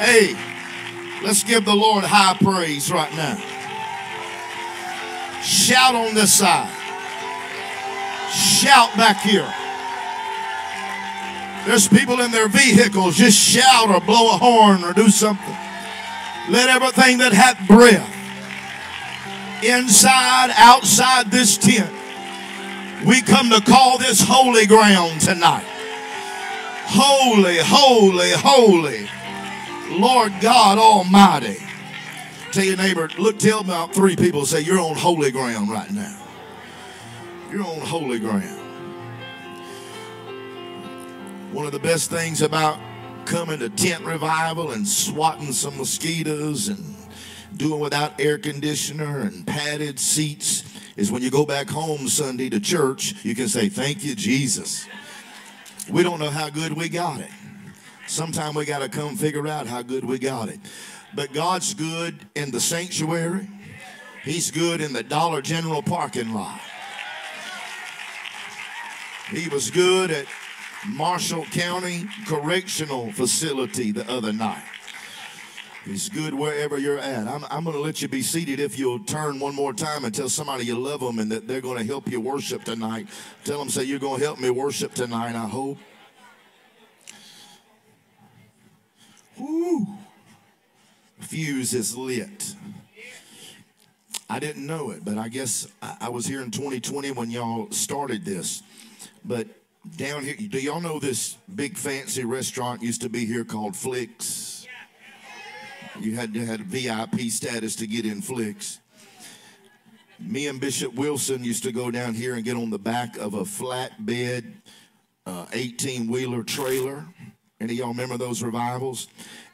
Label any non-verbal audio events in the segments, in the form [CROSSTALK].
Hey, let's give the Lord high praise right now. Shout on this side. Shout back here. There's people in their vehicles. Just shout or blow a horn or do something. Let everything that hath breath, inside, outside this tent, we come to call this holy ground tonight. Holy, holy, holy. Lord God Almighty. Tell your neighbor, look, tell about three people, say, You're on holy ground right now. You're on holy ground. One of the best things about coming to tent revival and swatting some mosquitoes and doing without air conditioner and padded seats is when you go back home Sunday to church, you can say, Thank you, Jesus. We don't know how good we got it. Sometime we got to come figure out how good we got it. But God's good in the sanctuary, He's good in the Dollar General parking lot. He was good at Marshall County Correctional Facility the other night. He's good wherever you're at. I'm, I'm going to let you be seated if you'll turn one more time and tell somebody you love them and that they're going to help you worship tonight. Tell them, say, You're going to help me worship tonight, I hope. Whoo. Fuse is lit. I didn't know it, but I guess I, I was here in 2020 when y'all started this. But down here, do y'all know this big fancy restaurant used to be here called Flicks? You had to have VIP status to get in Flicks. Me and Bishop Wilson used to go down here and get on the back of a flatbed 18 uh, wheeler trailer. Any of y'all remember those revivals?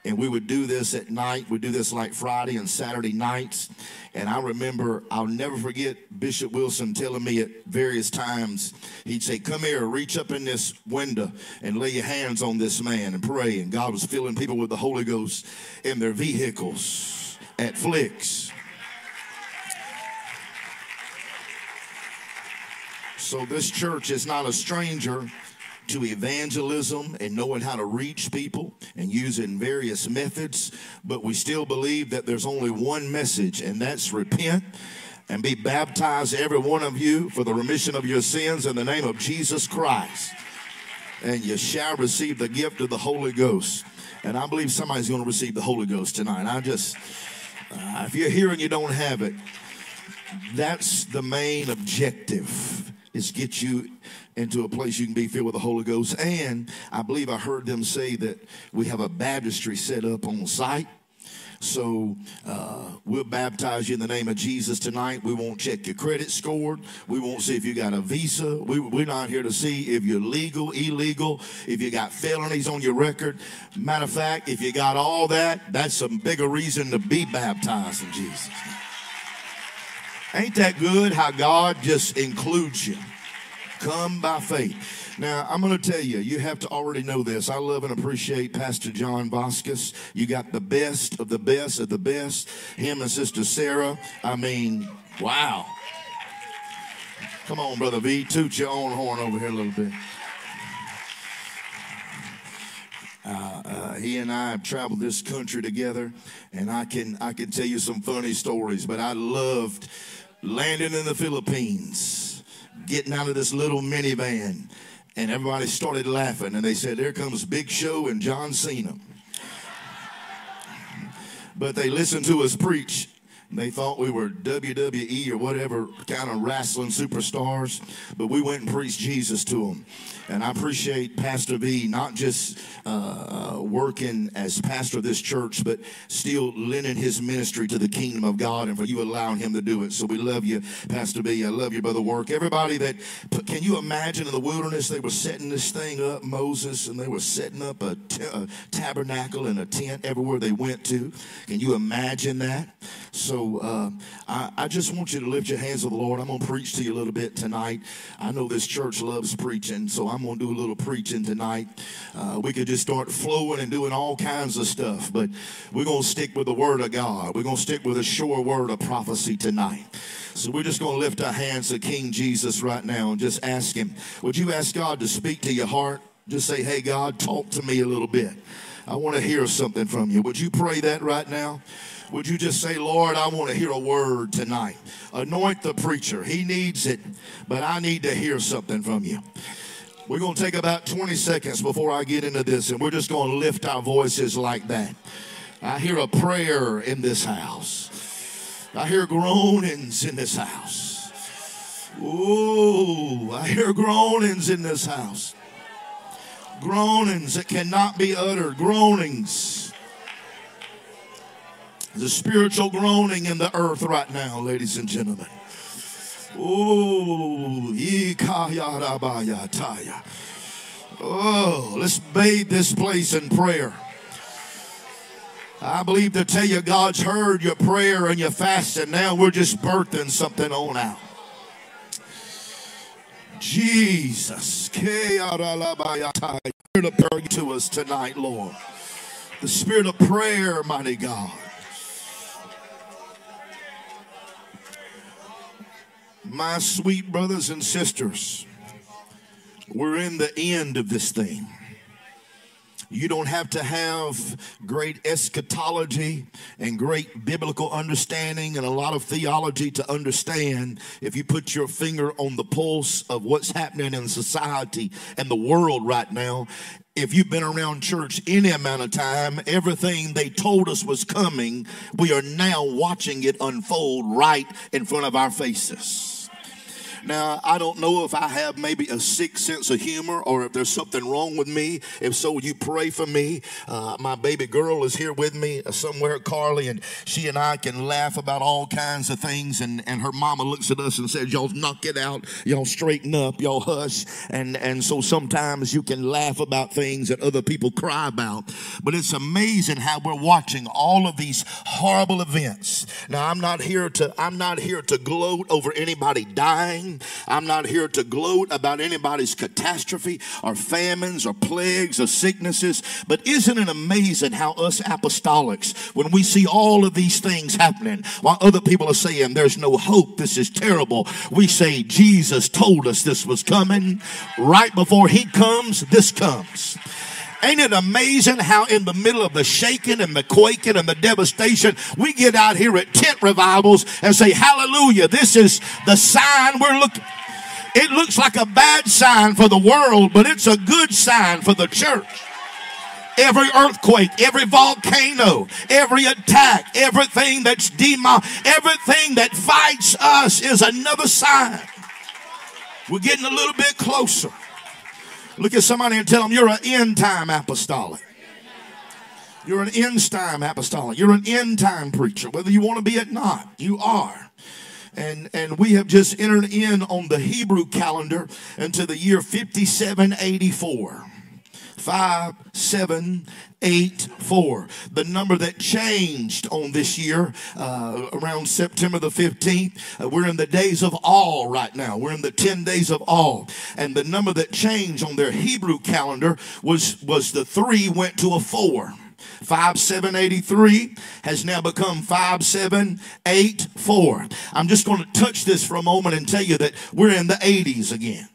And we would do this at night. We'd do this like Friday and Saturday nights. And I remember, I'll never forget Bishop Wilson telling me at various times, he'd say, Come here, reach up in this window and lay your hands on this man and pray. And God was filling people with the Holy Ghost in their vehicles at Flicks. So this church is not a stranger to evangelism and knowing how to reach people and using various methods, but we still believe that there's only one message, and that's repent and be baptized, every one of you, for the remission of your sins in the name of Jesus Christ. And you shall receive the gift of the Holy Ghost. And I believe somebody's going to receive the Holy Ghost tonight. I just, uh, if you're here and you don't have it, that's the main objective is get you into a place you can be filled with the Holy Ghost. And I believe I heard them say that we have a baptistry set up on site. So uh, we'll baptize you in the name of Jesus tonight. We won't check your credit score. We won't see if you got a visa. We, we're not here to see if you're legal, illegal, if you got felonies on your record. Matter of fact, if you got all that, that's a bigger reason to be baptized in Jesus. Ain't that good how God just includes you? Come by faith. Now, I'm going to tell you, you have to already know this. I love and appreciate Pastor John Vasquez. You got the best of the best of the best. Him and Sister Sarah. I mean, wow. Come on, Brother V. Toot your own horn over here a little bit. Uh, uh, he and I have traveled this country together, and I can I can tell you some funny stories. But I loved landing in the Philippines getting out of this little minivan. And everybody started laughing. And they said, There comes Big Show and John Cena. But they listened to us preach. They thought we were WWE or whatever kind of wrestling superstars. But we went and preached Jesus to them. And I appreciate Pastor V not just uh, uh, working as pastor of this church, but still lending his ministry to the kingdom of God and for you allowing him to do it. So we love you, Pastor V. I love you, Brother Work. Everybody that, can you imagine in the wilderness, they were setting this thing up, Moses, and they were setting up a, t- a tabernacle and a tent everywhere they went to. Can you imagine that? So uh, I, I just want you to lift your hands to the Lord. I'm going to preach to you a little bit tonight. I know this church loves preaching, so I'm going to do a little preaching tonight. Uh, we could just start flowing and doing all kinds of stuff, but we're going to stick with the Word of God. We're going to stick with a sure word of prophecy tonight. So we're just going to lift our hands to King Jesus right now and just ask Him, would you ask God to speak to your heart? Just say, hey, God, talk to me a little bit. I want to hear something from you. Would you pray that right now? Would you just say, Lord, I want to hear a word tonight? Anoint the preacher. He needs it, but I need to hear something from you. We're going to take about 20 seconds before I get into this, and we're just going to lift our voices like that. I hear a prayer in this house. I hear groanings in this house. Ooh, I hear groanings in this house. Groanings that cannot be uttered. Groanings. The spiritual groaning in the earth right now, ladies and gentlemen. Ooh, Oh, let's bathe this place in prayer. I believe to tell you, God's heard your prayer and your fasting. Now we're just birthing something on out. Jesus. Spirit of prayer to us tonight, Lord. The spirit of prayer, mighty God. My sweet brothers and sisters, we're in the end of this thing. You don't have to have great eschatology and great biblical understanding and a lot of theology to understand if you put your finger on the pulse of what's happening in society and the world right now. If you've been around church any amount of time, everything they told us was coming, we are now watching it unfold right in front of our faces. Now, I don't know if I have maybe a sick sense of humor or if there's something wrong with me. If so, you pray for me. Uh, my baby girl is here with me uh, somewhere, Carly, and she and I can laugh about all kinds of things. And, and her mama looks at us and says, Y'all knock it out. Y'all straighten up. Y'all hush. And, and so sometimes you can laugh about things that other people cry about. But it's amazing how we're watching all of these horrible events. Now, I'm not here to, I'm not here to gloat over anybody dying. I'm not here to gloat about anybody's catastrophe or famines or plagues or sicknesses. But isn't it amazing how us apostolics, when we see all of these things happening, while other people are saying there's no hope, this is terrible, we say Jesus told us this was coming. Right before he comes, this comes. Ain't it amazing how in the middle of the shaking and the quaking and the devastation, we get out here at tent revivals and say, hallelujah, this is the sign we're looking. It looks like a bad sign for the world, but it's a good sign for the church. Every earthquake, every volcano, every attack, everything that's demon, everything that fights us is another sign. We're getting a little bit closer. Look at somebody and tell them you're an end time apostolic. You're an end time apostolic. You're an end time preacher, whether you want to be it or not. You are. And, and we have just entered in on the Hebrew calendar into the year 5784. 5784. The number that changed on this year uh, around September the 15th. Uh, we're in the days of awe right now. We're in the 10 days of awe. And the number that changed on their Hebrew calendar was, was the three went to a four. 5783 has now become 5784. I'm just going to touch this for a moment and tell you that we're in the 80s again.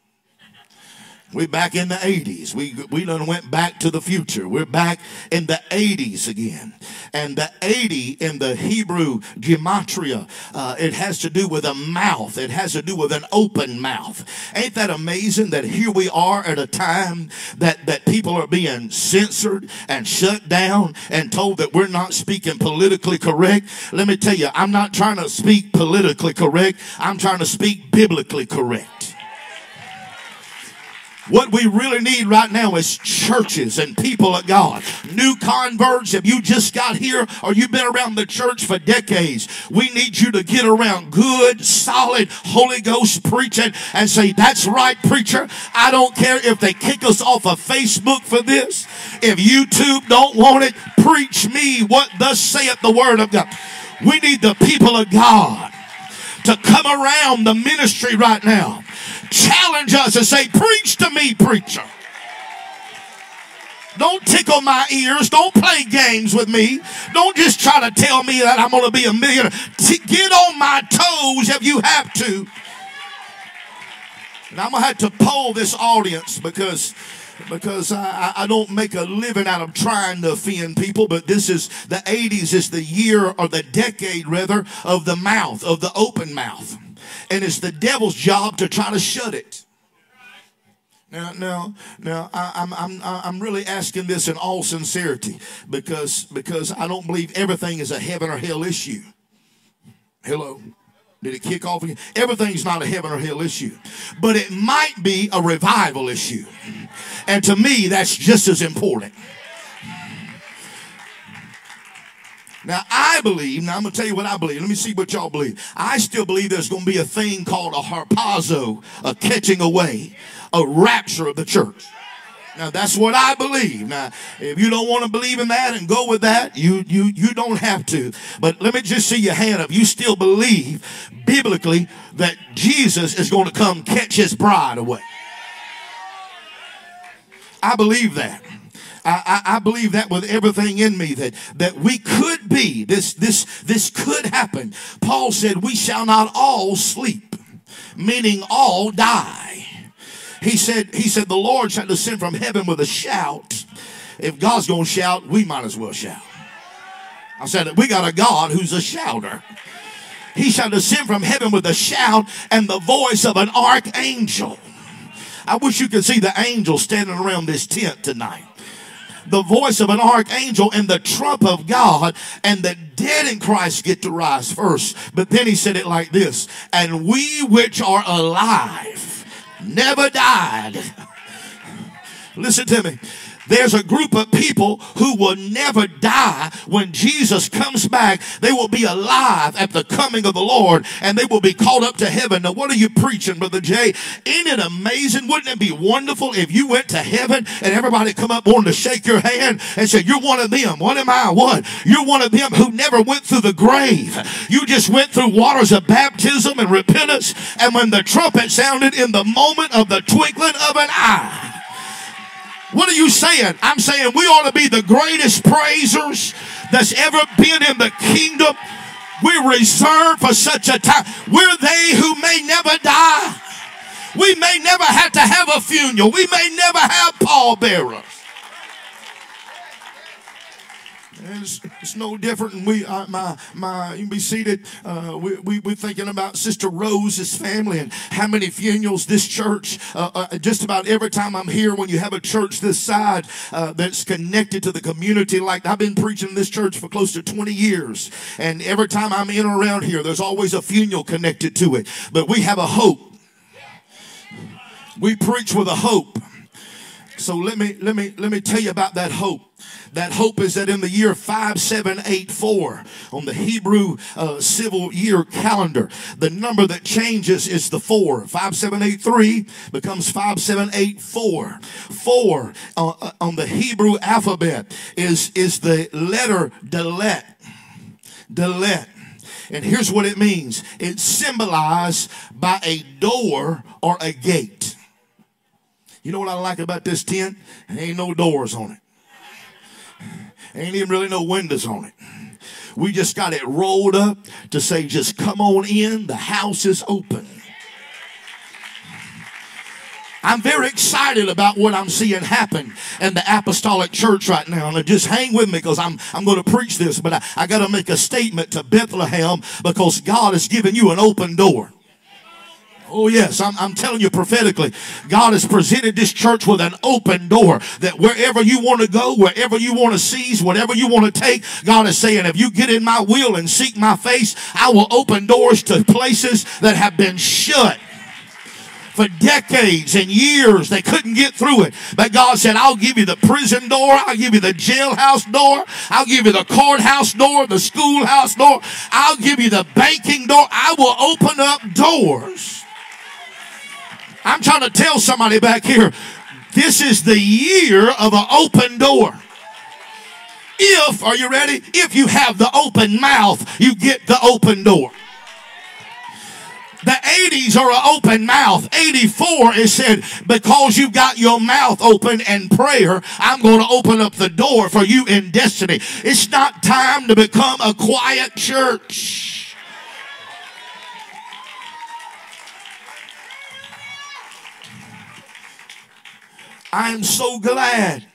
We're back in the 80s. We, we done went back to the future. We're back in the 80s again. And the 80 in the Hebrew gematria, uh, it has to do with a mouth. It has to do with an open mouth. Ain't that amazing that here we are at a time that, that people are being censored and shut down and told that we're not speaking politically correct? Let me tell you, I'm not trying to speak politically correct. I'm trying to speak biblically correct. What we really need right now is churches and people of God. New converts, if you just got here or you've been around the church for decades, we need you to get around good, solid Holy Ghost preaching and say, That's right, preacher. I don't care if they kick us off of Facebook for this. If YouTube don't want it, preach me what thus saith the word of God. We need the people of God to come around the ministry right now challenge us and say, Preach to me, preacher. Don't tickle my ears. Don't play games with me. Don't just try to tell me that I'm going to be a millionaire. Get on my toes if you have to. And I'm going to have to poll this audience because because I, I don't make a living out of trying to offend people, but this is the 80s is the year or the decade rather of the mouth, of the open mouth. And it's the devil's job to try to shut it. Now, now, now, I, I'm, I'm, I'm really asking this in all sincerity because, because I don't believe everything is a heaven or hell issue. Hello. Did it kick off again? Everything's not a heaven or hell issue, but it might be a revival issue. And to me, that's just as important. Now, I believe, now I'm going to tell you what I believe. Let me see what y'all believe. I still believe there's going to be a thing called a harpazo, a catching away, a rapture of the church. Now that's what I believe. Now, if you don't want to believe in that and go with that, you you you don't have to. But let me just see your hand up. You still believe biblically that Jesus is going to come catch his bride away. I believe that. I, I, I, believe that with everything in me that, that we could be this this this could happen. Paul said, "We shall not all sleep," meaning all die. He said, he said, the Lord shall descend from heaven with a shout. If God's to shout, we might as well shout. I said, we got a God who's a shouter. He shall descend from heaven with a shout and the voice of an archangel. I wish you could see the angels standing around this tent tonight. The voice of an archangel and the trump of God, and the dead in Christ get to rise first. But then he said it like this And we which are alive never died. [LAUGHS] Listen to me. There's a group of people who will never die when Jesus comes back. They will be alive at the coming of the Lord and they will be called up to heaven. Now, what are you preaching, Brother Jay? Ain't it amazing? Wouldn't it be wonderful if you went to heaven and everybody come up wanting to shake your hand and say, You're one of them. What am I? What? You're one of them who never went through the grave. You just went through waters of baptism and repentance. And when the trumpet sounded in the moment of the twinkling of an eye, what are you saying? I'm saying we ought to be the greatest praisers that's ever been in the kingdom. We're reserved for such a time. We're they who may never die. We may never have to have a funeral. We may never have pallbearers. It's, it's no different. We, uh, my, my, you can be seated. Uh, we, we, we're thinking about Sister Rose's family and how many funerals this church, uh, uh, just about every time I'm here, when you have a church this side uh, that's connected to the community, like I've been preaching this church for close to 20 years. And every time I'm in around here, there's always a funeral connected to it. But we have a hope. We preach with a hope. So let me, let me, let me tell you about that hope. That hope is that in the year 5784, on the Hebrew uh, civil year calendar, the number that changes is the four. 5783 becomes 5784. Four uh, uh, on the Hebrew alphabet is, is the letter Dalet. Dalet. And here's what it means it's symbolized by a door or a gate. You know what I like about this tent? There ain't no doors on it. Ain't even really no windows on it. We just got it rolled up to say, just come on in. The house is open. I'm very excited about what I'm seeing happen in the apostolic church right now. And just hang with me because I'm, I'm going to preach this, but I, I got to make a statement to Bethlehem because God has given you an open door. Oh, yes, I'm, I'm telling you prophetically, God has presented this church with an open door that wherever you want to go, wherever you want to seize, whatever you want to take, God is saying, if you get in my will and seek my face, I will open doors to places that have been shut for decades and years. They couldn't get through it. But God said, I'll give you the prison door. I'll give you the jailhouse door. I'll give you the courthouse door, the schoolhouse door. I'll give you the banking door. I will open up doors I'm trying to tell somebody back here this is the year of an open door. If, are you ready? If you have the open mouth, you get the open door. The 80s are an open mouth. 84 is said, because you've got your mouth open and prayer, I'm going to open up the door for you in destiny. It's not time to become a quiet church. I am so glad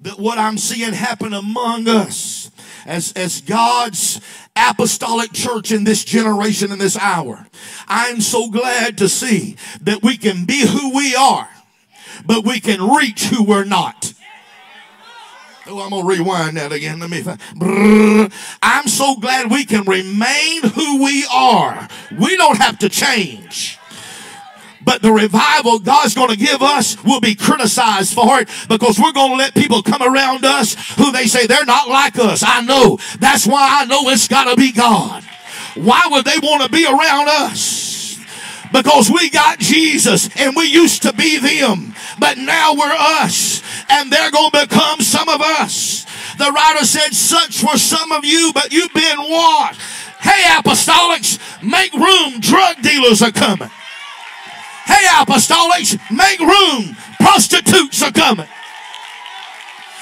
that what I'm seeing happen among us as, as God's apostolic church in this generation, in this hour, I'm so glad to see that we can be who we are, but we can reach who we're not. Oh, I'm gonna rewind that again. Let me. I'm so glad we can remain who we are. We don't have to change. But the revival God's going to give us will be criticized for it because we're going to let people come around us who they say they're not like us. I know. That's why I know it's got to be God. Why would they want to be around us? Because we got Jesus and we used to be them, but now we're us and they're going to become some of us. The writer said, such were some of you, but you've been washed. Hey, apostolics, make room. Drug dealers are coming. Hey, apostolics, make room. Prostitutes are coming.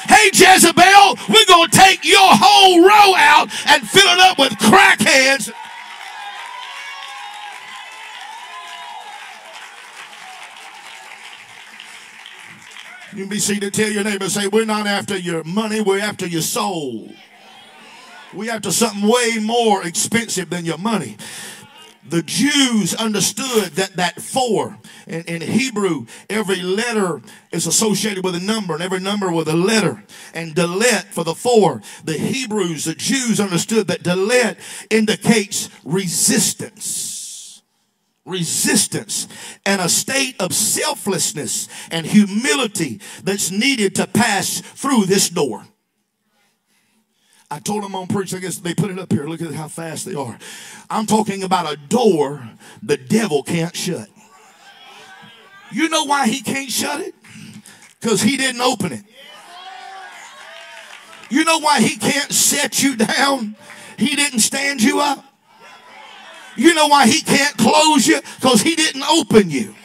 Hey, Jezebel, we're going to take your whole row out and fill it up with crackheads. You be seen to tell your neighbor, say, we're not after your money, we're after your soul. We're after something way more expensive than your money the Jews understood that that four in, in, Hebrew, every letter is associated with a number and every number with a letter. And Dalet for the four, the Hebrews, the Jews understood that Dalet indicates resistance. Resistance and a state of selflessness and humility that's needed to pass through this door. I told them on preach, I guess they put it up here. Look at how fast they are. I'm talking about a door the devil can't shut. You know why he can't shut it? Because he didn't open it. You know why he can't set you down? He didn't stand you up. You know why he can't close you? Because he didn't open you.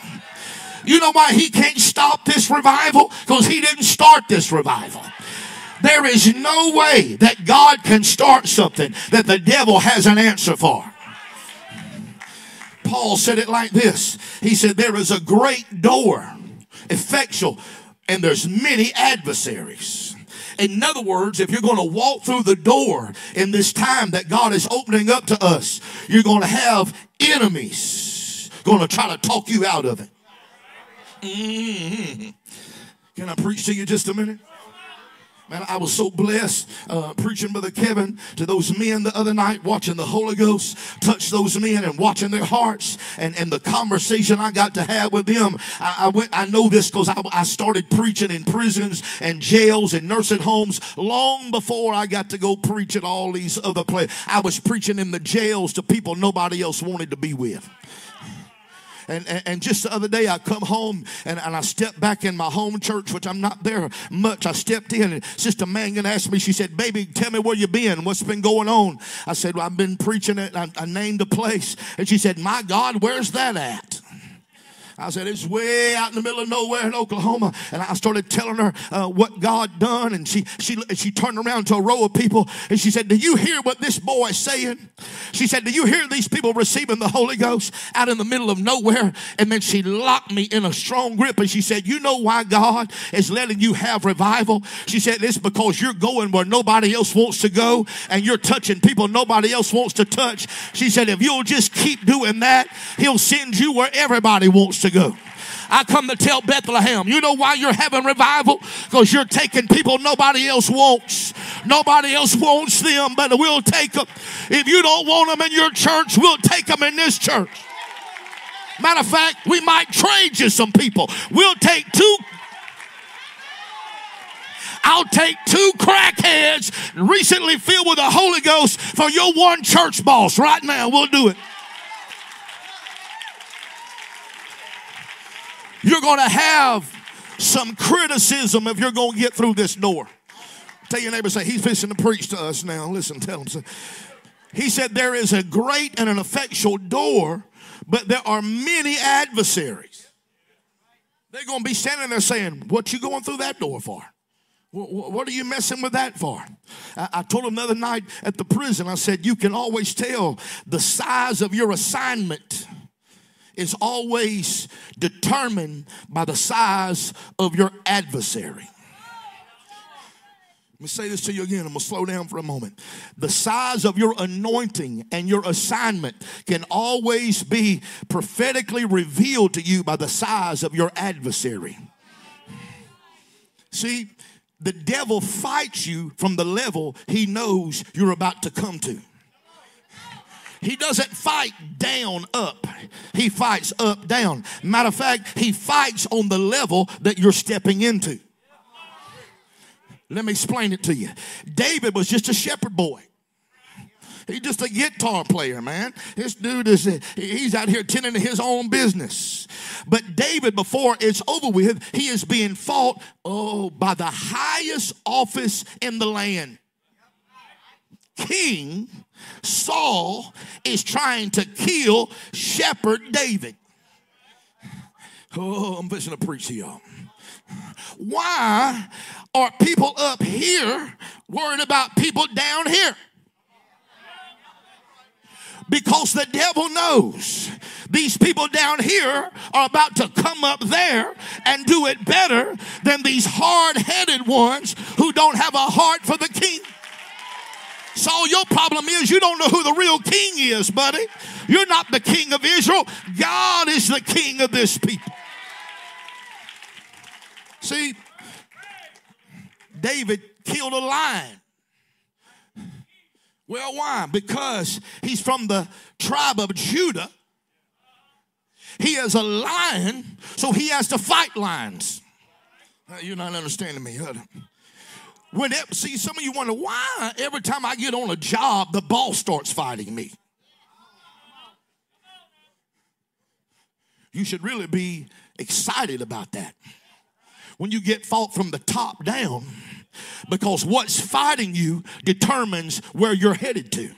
You know why he can't stop this revival? Because he didn't start this revival. There is no way that God can start something that the devil has an answer for. Paul said it like this. He said, There is a great door, effectual, and there's many adversaries. In other words, if you're going to walk through the door in this time that God is opening up to us, you're going to have enemies going to try to talk you out of it. Mm-hmm. Can I preach to you just a minute? Man, I was so blessed uh, preaching Brother Kevin to those men the other night, watching the Holy Ghost touch those men and watching their hearts and, and the conversation I got to have with them. I, I went, I know this because I, I started preaching in prisons and jails and nursing homes long before I got to go preach at all these other places. I was preaching in the jails to people nobody else wanted to be with. And, and, and just the other day, I come home and, and I stepped back in my home church, which I'm not there much. I stepped in and Sister Mangan asked me, she said, Baby, tell me where you been. What's been going on? I said, well, I've been preaching it. I, I named a place. And she said, My God, where's that at? I said, it's way out in the middle of nowhere in Oklahoma. And I started telling her uh, what God done. And she, she, she turned around to a row of people and she said, do you hear what this boy is saying? She said, do you hear these people receiving the Holy Ghost out in the middle of nowhere? And then she locked me in a strong grip and she said, you know why God is letting you have revival? She said, it's because you're going where nobody else wants to go and you're touching people nobody else wants to touch. She said, if you'll just keep doing that, he'll send you where everybody wants to to go. I come to tell Bethlehem, you know why you're having revival? Because you're taking people nobody else wants. Nobody else wants them, but we'll take them. If you don't want them in your church, we'll take them in this church. Matter of fact, we might trade you some people. We'll take two. I'll take two crackheads recently filled with the Holy Ghost for your one church boss right now. We'll do it. You're going to have some criticism if you're going to get through this door. Tell your neighbor, say, he's fishing to preach to us now. Listen, tell him. He said, there is a great and an effectual door, but there are many adversaries. They're going to be standing there saying, what you going through that door for? What are you messing with that for? I told him the other night at the prison, I said, you can always tell the size of your assignment is always determined by the size of your adversary. Let me say this to you again. I'm going to slow down for a moment. The size of your anointing and your assignment can always be prophetically revealed to you by the size of your adversary. See, the devil fights you from the level he knows you're about to come to. He doesn't fight down up. He fights up down. Matter of fact, he fights on the level that you're stepping into. Let me explain it to you. David was just a shepherd boy. He's just a guitar player, man. This dude is, he's out here tending to his own business. But David, before it's over with, he is being fought, oh, by the highest office in the land. King Saul is trying to kill shepherd David. Oh, I'm fishing to preach to y'all. Why are people up here worried about people down here? Because the devil knows these people down here are about to come up there and do it better than these hard headed ones who don't have a heart for the king. So, your problem is you don't know who the real king is, buddy. You're not the king of Israel, God is the king of this people. See, David killed a lion. Well, why? Because he's from the tribe of Judah. He is a lion, so he has to fight lions. You're not understanding me. When it, see, some of you wonder why every time I get on a job, the boss starts fighting me. You should really be excited about that when you get fought from the top down because what's fighting you determines where you're headed to.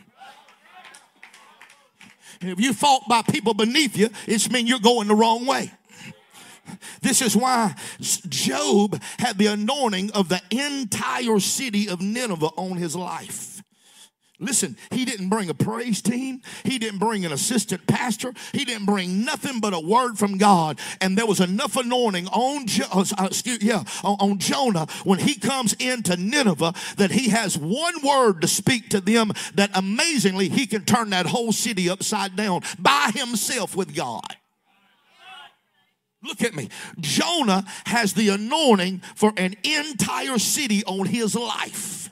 if you fought by people beneath you, it's mean you're going the wrong way. This is why Job had the anointing of the entire city of Nineveh on his life. Listen, he didn't bring a praise team. He didn't bring an assistant pastor. He didn't bring nothing but a word from God. And there was enough anointing on, jo- uh, uh excuse, yeah, on, on Jonah when he comes into Nineveh that he has one word to speak to them that amazingly he can turn that whole city upside down by himself with God. Look at me. Jonah has the anointing for an entire city on his life.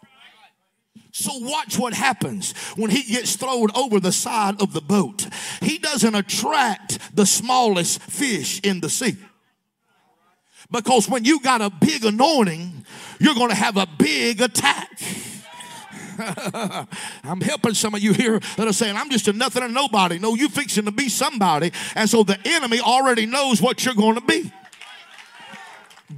So watch what happens when he gets thrown over the side of the boat. He doesn't attract the smallest fish in the sea. Because when you got a big anointing, you're going to have a big attack. [LAUGHS] I'm helping some of you here that are saying, I'm just a nothing and nobody. No, you fixing to be somebody. And so the enemy already knows what you're going to be.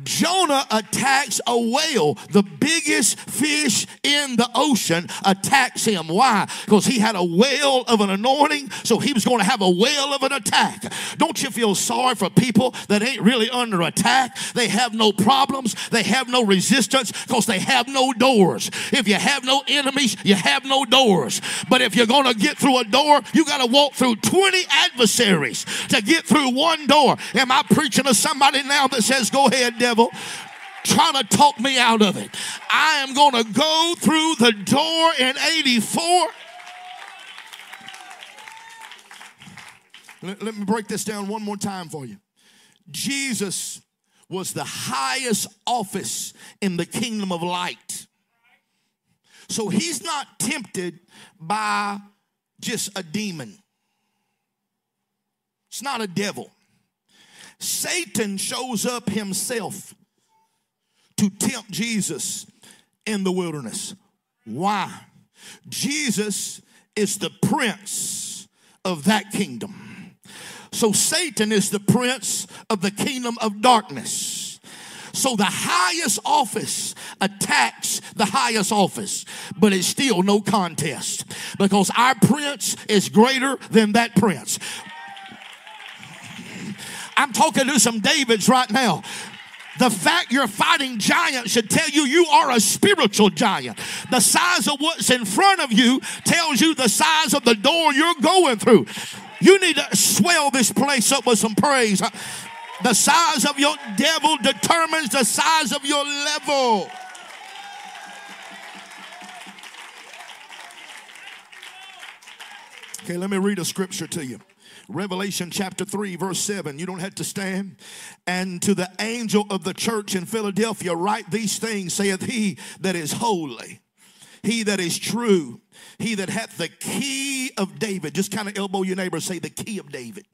Jonah attacks a whale, the biggest fish in the ocean attacks him. Why? Because he had a whale of an anointing, so he was going to have a whale of an attack. Don't you feel sorry for people that ain't really under attack? They have no problems, they have no resistance because they have no doors. If you have no enemies, you have no doors. But if you're going to get through a door, you got to walk through 20 adversaries to get through one door. Am I preaching to somebody now that says, Go ahead, devil trying to talk me out of it. I am going to go through the door in 84. Let, let, me break this down one more time for you. Jesus was the highest office in the kingdom of light. So he's not tempted by just a demon, it's not a devil. Satan shows up himself to tempt Jesus in the wilderness. Why? Jesus is the prince of that kingdom. So Satan is the prince of the kingdom of darkness. So the highest office attacks the highest office, but it's still no contest because our prince is greater than that prince. I'm talking to some Davids right now. The fact you're fighting giants should tell you you are a spiritual giant. The size of what's in front of you tells you the size of the door you're going through. You need to swell this place up with some praise. The size of your devil determines the size of your level. Okay, let me read a scripture to you. Revelation chapter 3, verse 7. You don't have to stand. And to the angel of the church in Philadelphia, write these things, saith he that is holy, he that is true, he that hath the key of David. Just kind of elbow your neighbor, say the key of David.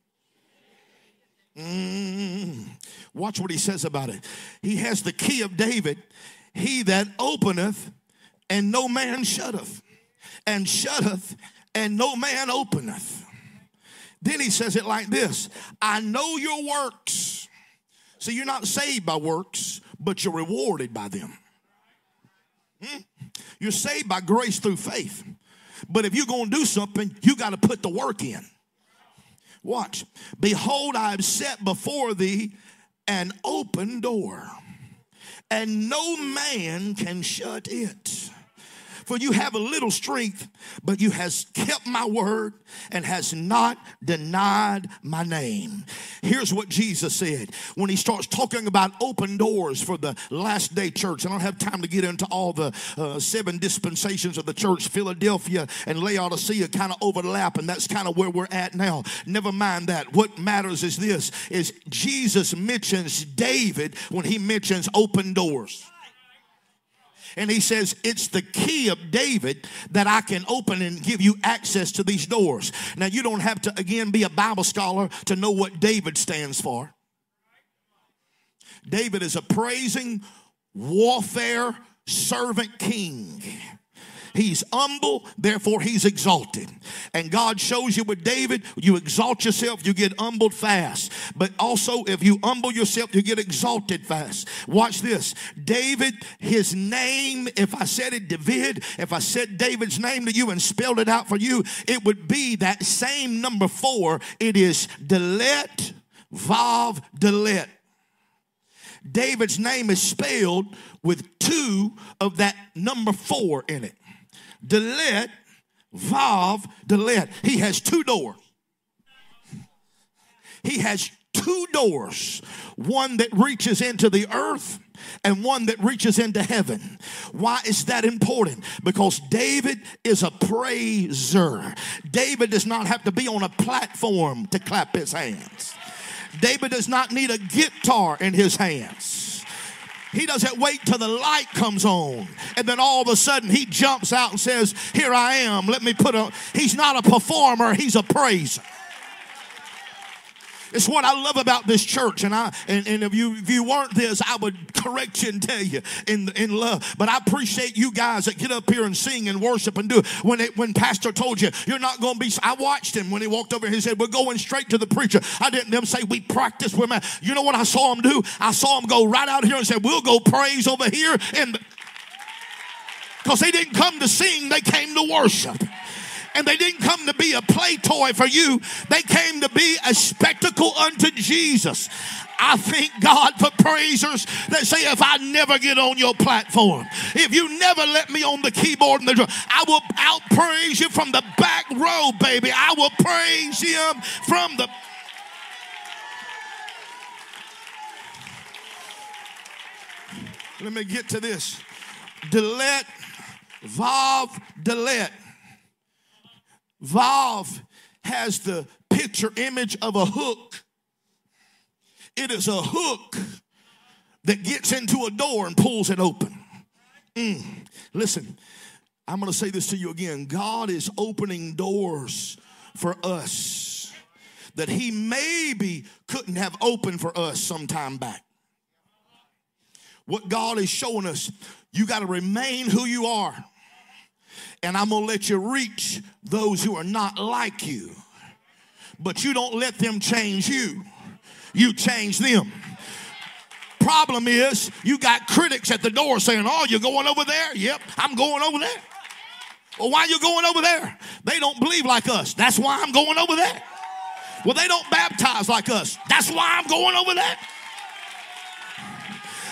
Mm. Watch what he says about it. He has the key of David, he that openeth, and no man shutteth, and shutteth, and no man openeth. Then he says it like this I know your works. See, you're not saved by works, but you're rewarded by them. Hmm? You're saved by grace through faith. But if you're going to do something, you got to put the work in. Watch. Behold, I have set before thee an open door, and no man can shut it. For you have a little strength, but you has kept my word and has not denied my name. Here's what Jesus said when he starts talking about open doors for the last day church. I don't have time to get into all the uh, seven dispensations of the church. Philadelphia and Laodicea kind of overlap, and that's kind of where we're at now. Never mind that. What matters is this: is Jesus mentions David when he mentions open doors and he says, It's the key of David that I can open and give you access to these doors. Now, you don't have to, again, be a Bible scholar to know what David stands for. David is a praising, warfare, servant king. He's humble, therefore he's exalted. And God shows you with David, you exalt yourself, you get humbled fast. But also, if you humble yourself, you get exalted fast. Watch this. David, his name, if I said it, David, if I said David's name to you and spelled it out for you, it would be that same number four. It is Dalet, Vav, Dalet. David's name is spelled with two of that number four in it. Dalet, Vav, Dalet. He has two doors. He has two doors one that reaches into the earth and one that reaches into heaven. Why is that important? Because David is a praiser. David does not have to be on a platform to clap his hands. David does not need a guitar in his hands. He doesn't wait till the light comes on and then all of a sudden he jumps out and says, Here I am. Let me put a. He's not a performer, he's a praiser. It's what I love about this church. And I and, and if you if you weren't this, I would correct you and tell you in in love. But I appreciate you guys that get up here and sing and worship and do it. When it, when Pastor told you you're not going to be, I watched him when he walked over. He said we're going straight to the preacher. I didn't them say we practice with man. You know what I saw him do? I saw him go right out here and said we'll go praise over here and because they didn't come to sing, they came to worship and they didn't come to be a play toy for you, they came to be a spectacle unto Jesus. I thank God for praisers that say, if I never get on your platform, if you never let me on the keyboard and the drum, I will outpraise you from the back row, baby. I will praise him from the Let me get to this. Dalet, Vav, Dalet. Vav has the picture image of a hook. It is a hook that gets into a door and pulls it open. Mm. Listen, I'm going to say this to you again. God is opening doors for us that He maybe couldn't have opened for us some time back. What God is showing us, you got to remain who you are and I'm going to let you reach those who are not like you. But you don't let them change you, you change them. Problem is, you got critics at the door saying, Oh, you're going over there? Yep, I'm going over there. Well, why are you going over there? They don't believe like us. That's why I'm going over there. Well, they don't baptize like us. That's why I'm going over there.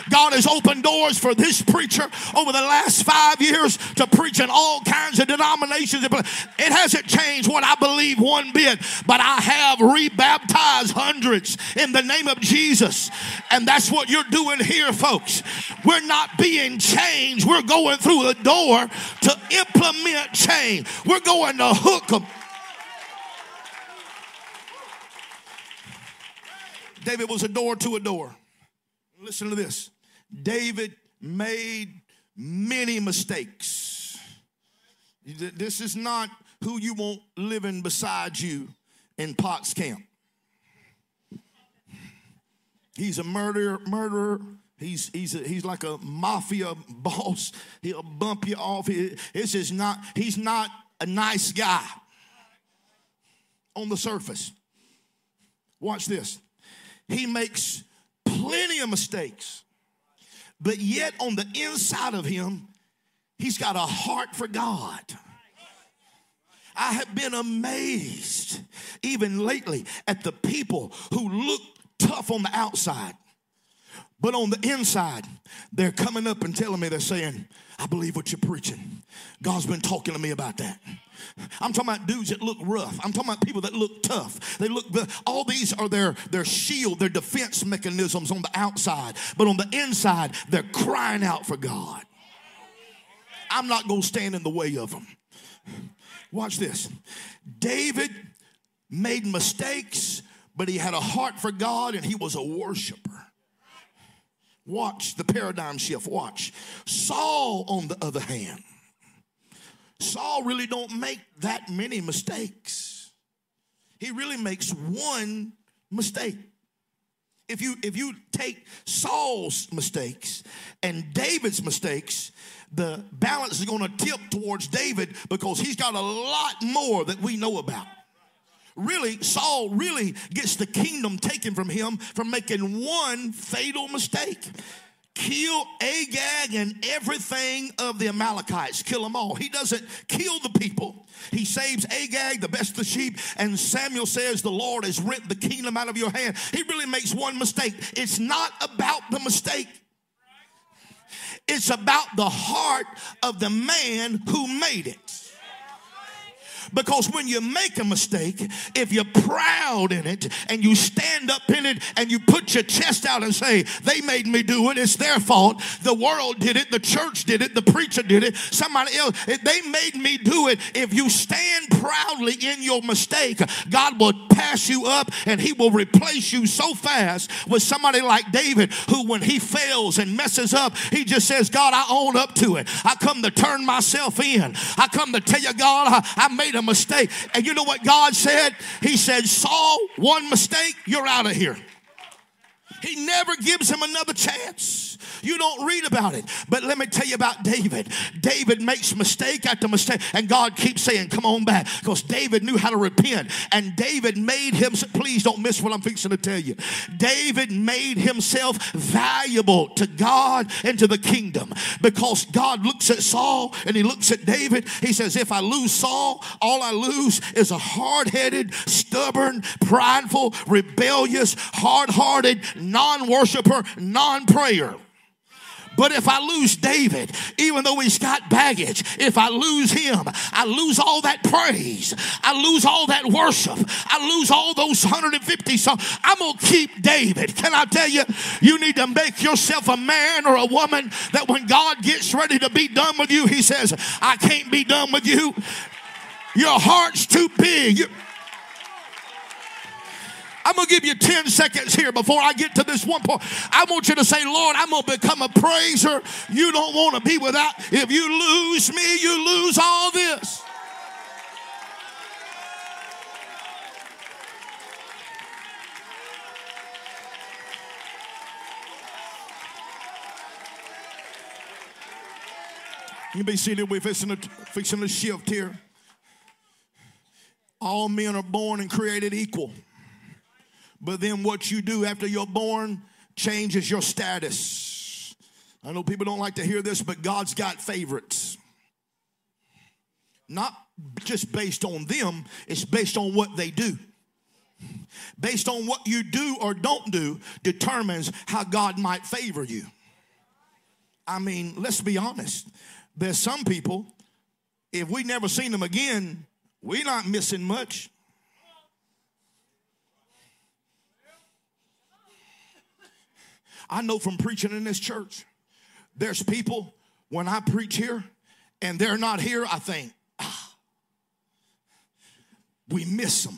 God has opened doors for this preacher over the last five years to preach in all kinds of denominations. It hasn't changed what I believe one bit, but I have rebaptized hundreds in the name of Jesus. And that's what you're doing here, folks. We're not being changed, we're going through the door to implement change. We're going to hook them. David was a door to a door. Listen to this David made many mistakes. This is not who you want living beside you in Potts Camp. He's a murderer, murderer. He's, he's, a, he's like a mafia [LAUGHS] boss. He'll bump you off. This is not, he's not a nice guy on the surface. Watch this. He makes plenty of mistakes, but yet on the inside of him, he's got a heart for God. I have been amazed, even lately, at the people who look tough on the outside, but on the inside, they're coming up and telling me, they're saying, I believe what you're preaching. God's been talking to me about that. I'm talking about dudes that look rough. I'm talking about people that look tough. They look the, all these are their their shield, their defense mechanisms on the outside, but on the inside they're crying out for God. I'm not going to stand in the way of them. Watch this. David made mistakes, but he had a heart for God and he was a worshiper. Watch the paradigm shift. Watch. Saul, on the other hand, Saul really don't make that many mistakes. He really makes one mistake. If you if you take Saul's mistakes and David's mistakes, the balance is going to tip towards David because he's got a lot more that we know about. Really, Saul really gets the kingdom taken from him from making one fatal mistake kill Agag and everything of the Amalekites, kill them all. He doesn't kill the people. He saves Agag, the best of the sheep, and Samuel says, The Lord has ripped the kingdom out of your hand. He really makes one mistake. It's not about the mistake. It's about the heart of the man who made it. Because when you make a mistake, if you're proud in it and you stand up in it and you put your chest out and say, they made me do it, it's their fault. The world did it, the church did it, the preacher did it, somebody else, they made me do it. If you stand proudly in your mistake, God will pass you up and he will replace you so fast with somebody like David who when he fails and messes up, he just says, God, I own up to it. I come to turn myself in. I come to tell you, God, I, I made a mistake. And you know what God said? He said, Saul, one mistake, you're out of here. He never gives him another chance. You don't read about it. But let me tell you about David. David makes mistake after mistake, and God keeps saying, Come on back. Because David knew how to repent. And David made him, please don't miss what I'm fixing to tell you. David made himself valuable to God and to the kingdom. Because God looks at Saul and he looks at David. He says, If I lose Saul, all I lose is a hard headed, stubborn, prideful, rebellious, hard hearted, non worshiper, non prayer. But if I lose David, even though he's got baggage, if I lose him, I lose all that praise. I lose all that worship. I lose all those 150 songs. I'm going to keep David. Can I tell you, you need to make yourself a man or a woman that when God gets ready to be done with you, he says, I can't be done with you. Your heart's too big. You're, I'm going to give you 10 seconds here before I get to this one point. I want you to say, Lord, I'm going to become a praiser. You don't want to be without. If you lose me, you lose all this. You be seated. We're fixing to, fixing to shift here. All men are born and created equal. But then what you do after you're born changes your status. I know people don't like to hear this, but God's got favorites. Not just based on them, it's based on what they do. Based on what you do or don't do determines how God might favor you. I mean, let's be honest. There's some people, if we never seen them again, we're not missing much. I know from preaching in this church, there's people when I preach here and they're not here, I think, ah, we miss them.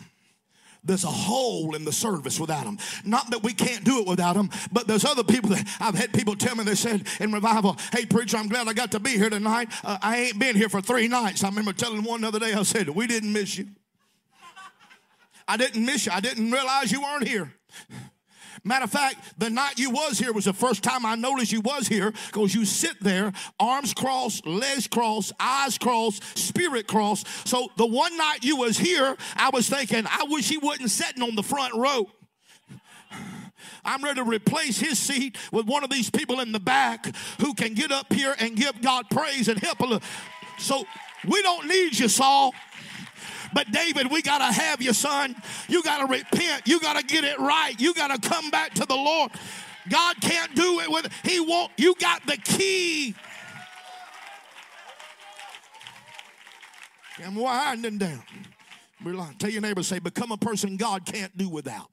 There's a hole in the service without them. Not that we can't do it without them, but there's other people that I've had people tell me, they said in revival, Hey, preacher, I'm glad I got to be here tonight. Uh, I ain't been here for three nights. I remember telling one the other day, I said, We didn't miss you. [LAUGHS] I didn't miss you. I didn't realize you weren't here. Matter of fact, the night you was here was the first time I noticed you was here because you sit there, arms crossed, legs crossed, eyes crossed, spirit crossed. So the one night you was here, I was thinking, I wish he wasn't sitting on the front row. I'm ready to replace his seat with one of these people in the back who can get up here and give God praise and help a little. So we don't need you, Saul. But David, we got to have you, son. You got to repent. You got to get it right. You got to come back to the Lord. God can't do it with, He won't. You got the key. I'm winding down. Tell your neighbor, say, become a person God can't do without.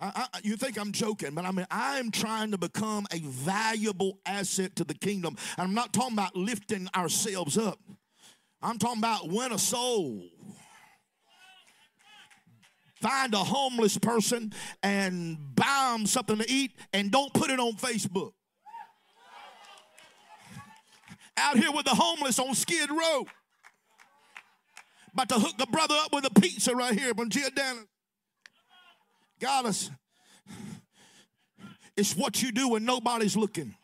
I, I, you think I'm joking, but I mean, I am trying to become a valuable asset to the kingdom. And I'm not talking about lifting ourselves up. I'm talking about win a soul. Find a homeless person and buy them something to eat and don't put it on Facebook. Out here with the homeless on Skid Row. About to hook a brother up with a pizza right here from Giordano. Got us. It's what you do when nobody's looking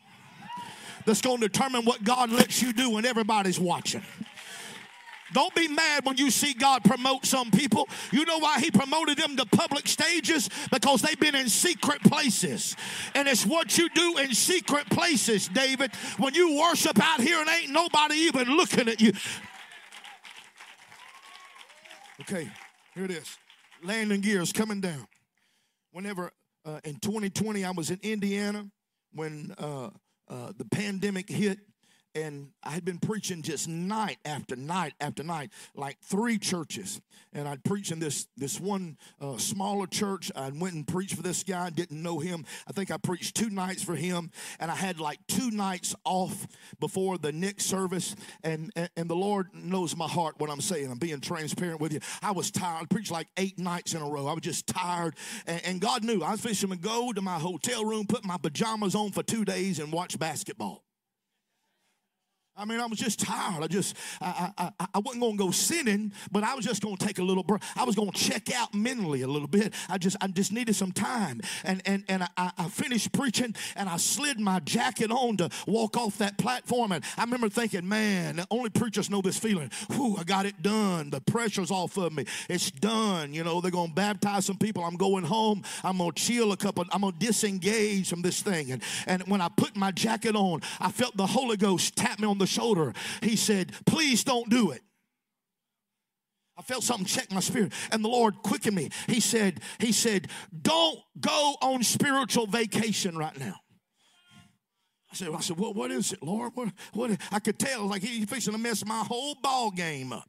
that's going to determine what God lets you do when everybody's watching. Don't be mad when you see God promote some people. You know why He promoted them to public stages? Because they've been in secret places. And it's what you do in secret places, David. When you worship out here and ain't nobody even looking at you. Okay, here it is. Landing gears coming down. Whenever uh, in 2020 I was in Indiana when uh, uh, the pandemic hit and I had been preaching just night after night after night, like three churches. And I'd preach in this this one uh, smaller church. I went and preached for this guy. Didn't know him. I think I preached two nights for him, and I had like two nights off before the next service. And and, and the Lord knows my heart. What I'm saying, I'm being transparent with you. I was tired. I preached like eight nights in a row. I was just tired, and, and God knew I was fishing to go to my hotel room, put my pajamas on for two days, and watch basketball. I mean, I was just tired. I just, I, I, I wasn't going to go sinning, but I was just going to take a little break. I was going to check out mentally a little bit. I just, I just needed some time. And and and I, I finished preaching, and I slid my jacket on to walk off that platform. And I remember thinking, man, only preachers know this feeling. Whew, I got it done. The pressure's off of me. It's done. You know, they're going to baptize some people. I'm going home. I'm going to chill a couple. I'm going to disengage from this thing. And and when I put my jacket on, I felt the Holy Ghost tap me on the shoulder. He said, Please don't do it. I felt something check my spirit, and the Lord quickened me. He said, He said, Don't go on spiritual vacation right now. I said, I said, well, what is it, Lord? What, what? I could tell like he's fixing to mess my whole ball game up.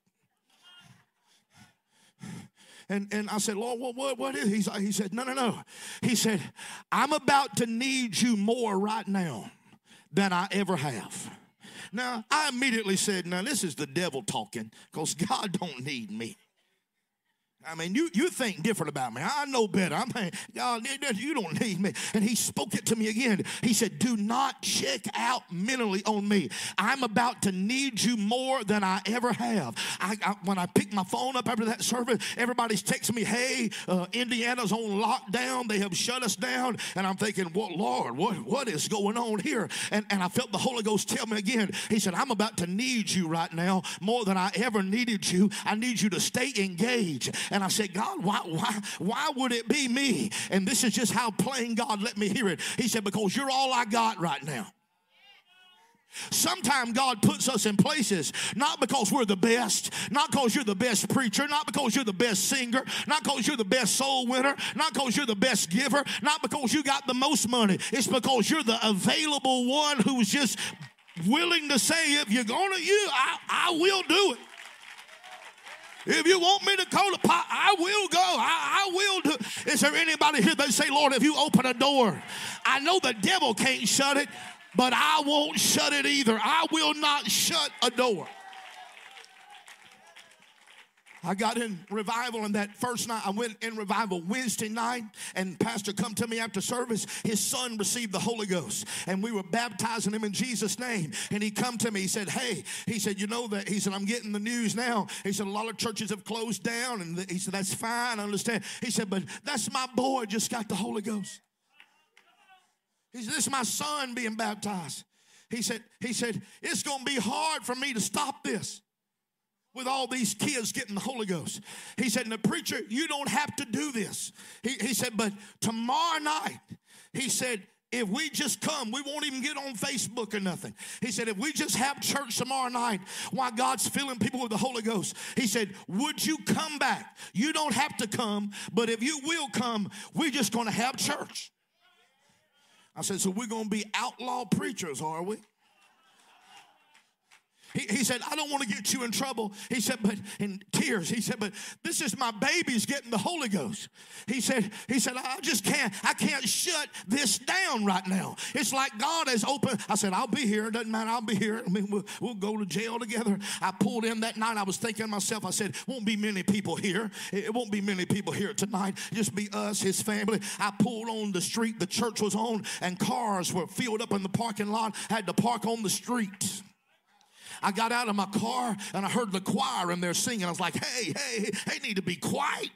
And, and I said, Lord, what, what, what is it? He said, no, no, no. He said, I'm about to need you more right now than I ever have. Now, I immediately said, now this is the devil talking because God don't need me. I mean, you, you think different about me. I know better. I'm saying, God, you don't need me. And he spoke it to me again. He said, Do not check out mentally on me. I'm about to need you more than I ever have. I, I when I picked my phone up after that service, everybody's texting me, Hey, uh, Indiana's on lockdown. They have shut us down. And I'm thinking, Well, Lord, what, what is going on here? And, and I felt the Holy Ghost tell me again. He said, I'm about to need you right now more than I ever needed you. I need you to stay engaged. And I said, God, why, why, why would it be me? And this is just how plain God let me hear it. He said, Because you're all I got right now. Sometimes God puts us in places not because we're the best, not because you're the best preacher, not because you're the best singer, not because you're the best soul winner, not because you're the best giver, not because you got the most money. It's because you're the available one who's just willing to say, if you're gonna you, I, I will do it. If you want me to call the pot, I will go. I, I will do. Is there anybody here that say, Lord, if you open a door, I know the devil can't shut it, but I won't shut it either. I will not shut a door. I got in revival and that first night I went in revival Wednesday night and pastor come to me after service. His son received the Holy Ghost and we were baptizing him in Jesus name. And he come to me he said hey he said you know that he said I'm getting the news now. He said a lot of churches have closed down and he said that's fine I understand. He said but that's my boy just got the Holy Ghost. He said this is my son being baptized. He said he said it's going to be hard for me to stop this with all these kids getting the Holy Ghost. He said, and the preacher, you don't have to do this. He, he said, but tomorrow night, he said, if we just come, we won't even get on Facebook or nothing. He said, if we just have church tomorrow night while God's filling people with the Holy Ghost, he said, would you come back? You don't have to come, but if you will come, we're just going to have church. I said, so we're going to be outlaw preachers, are we? He, he said, I don't want to get you in trouble. He said, but in tears, he said, but this is my baby's getting the Holy Ghost. He said, he said, I just can't, I can't shut this down right now. It's like God has opened. I said, I'll be here. It doesn't matter. I'll be here. I mean, we'll, we'll go to jail together. I pulled in that night. I was thinking to myself, I said, won't be many people here. It won't be many people here tonight. Just be us, his family. I pulled on the street the church was on, and cars were filled up in the parking lot. I had to park on the street. I got out of my car and I heard the choir and they're singing. I was like, hey, hey, they need to be quiet.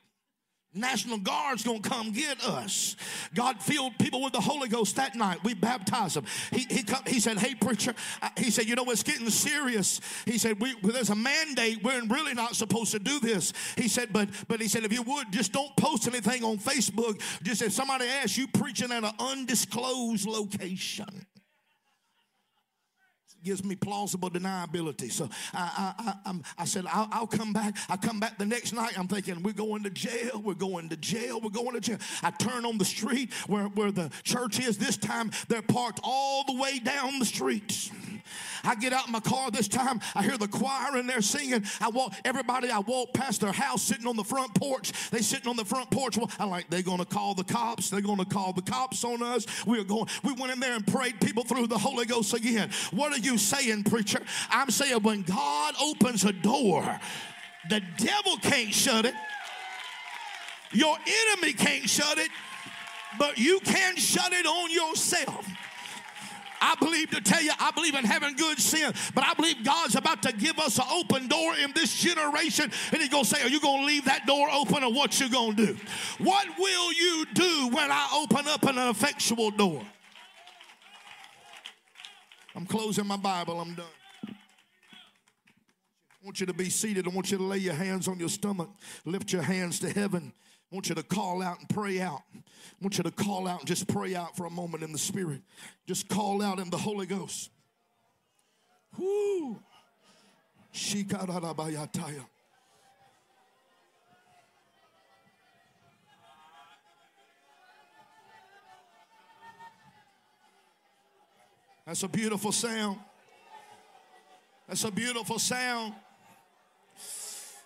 National Guard's gonna come get us. God filled people with the Holy Ghost that night. We baptized them. He, he, come, he said, Hey, preacher, he said, You know, it's getting serious. He said, we, There's a mandate. We're really not supposed to do this. He said, But but he said, If you would, just don't post anything on Facebook. Just if somebody asks you preaching at an undisclosed location gives me plausible deniability. So I, I, I, I said, I'll, I'll, come back. I come back the next night. I'm thinking, we're going to jail. We're going to jail. We're going to jail. I turn on the street where, where the church is. This time they're parked all the way down the street. I get out in my car this time. I hear the choir in they're singing. I walk, everybody, I walk past their house sitting on the front porch. They sitting on the front porch. I'm like, they're to call the cops. They're to call the cops on us. We are going, we went in there and prayed people through the Holy Ghost again. What are you saying, preacher? I'm saying when God opens a door, the devil can't shut it. Your enemy can't shut it, but you can shut it on yourself. I believe to tell you, I believe in having good sin, but I believe God's about to give us an open door in this generation. And He's going to say, Are you going to leave that door open or what you going to do? What will you do when I open up an effectual door? I'm closing my Bible. I'm done. I want you to be seated. I want you to lay your hands on your stomach, lift your hands to heaven. I want you to call out and pray out. I want you to call out and just pray out for a moment in the Spirit. Just call out in the Holy Ghost. Whoo. That's a beautiful sound. That's a beautiful sound.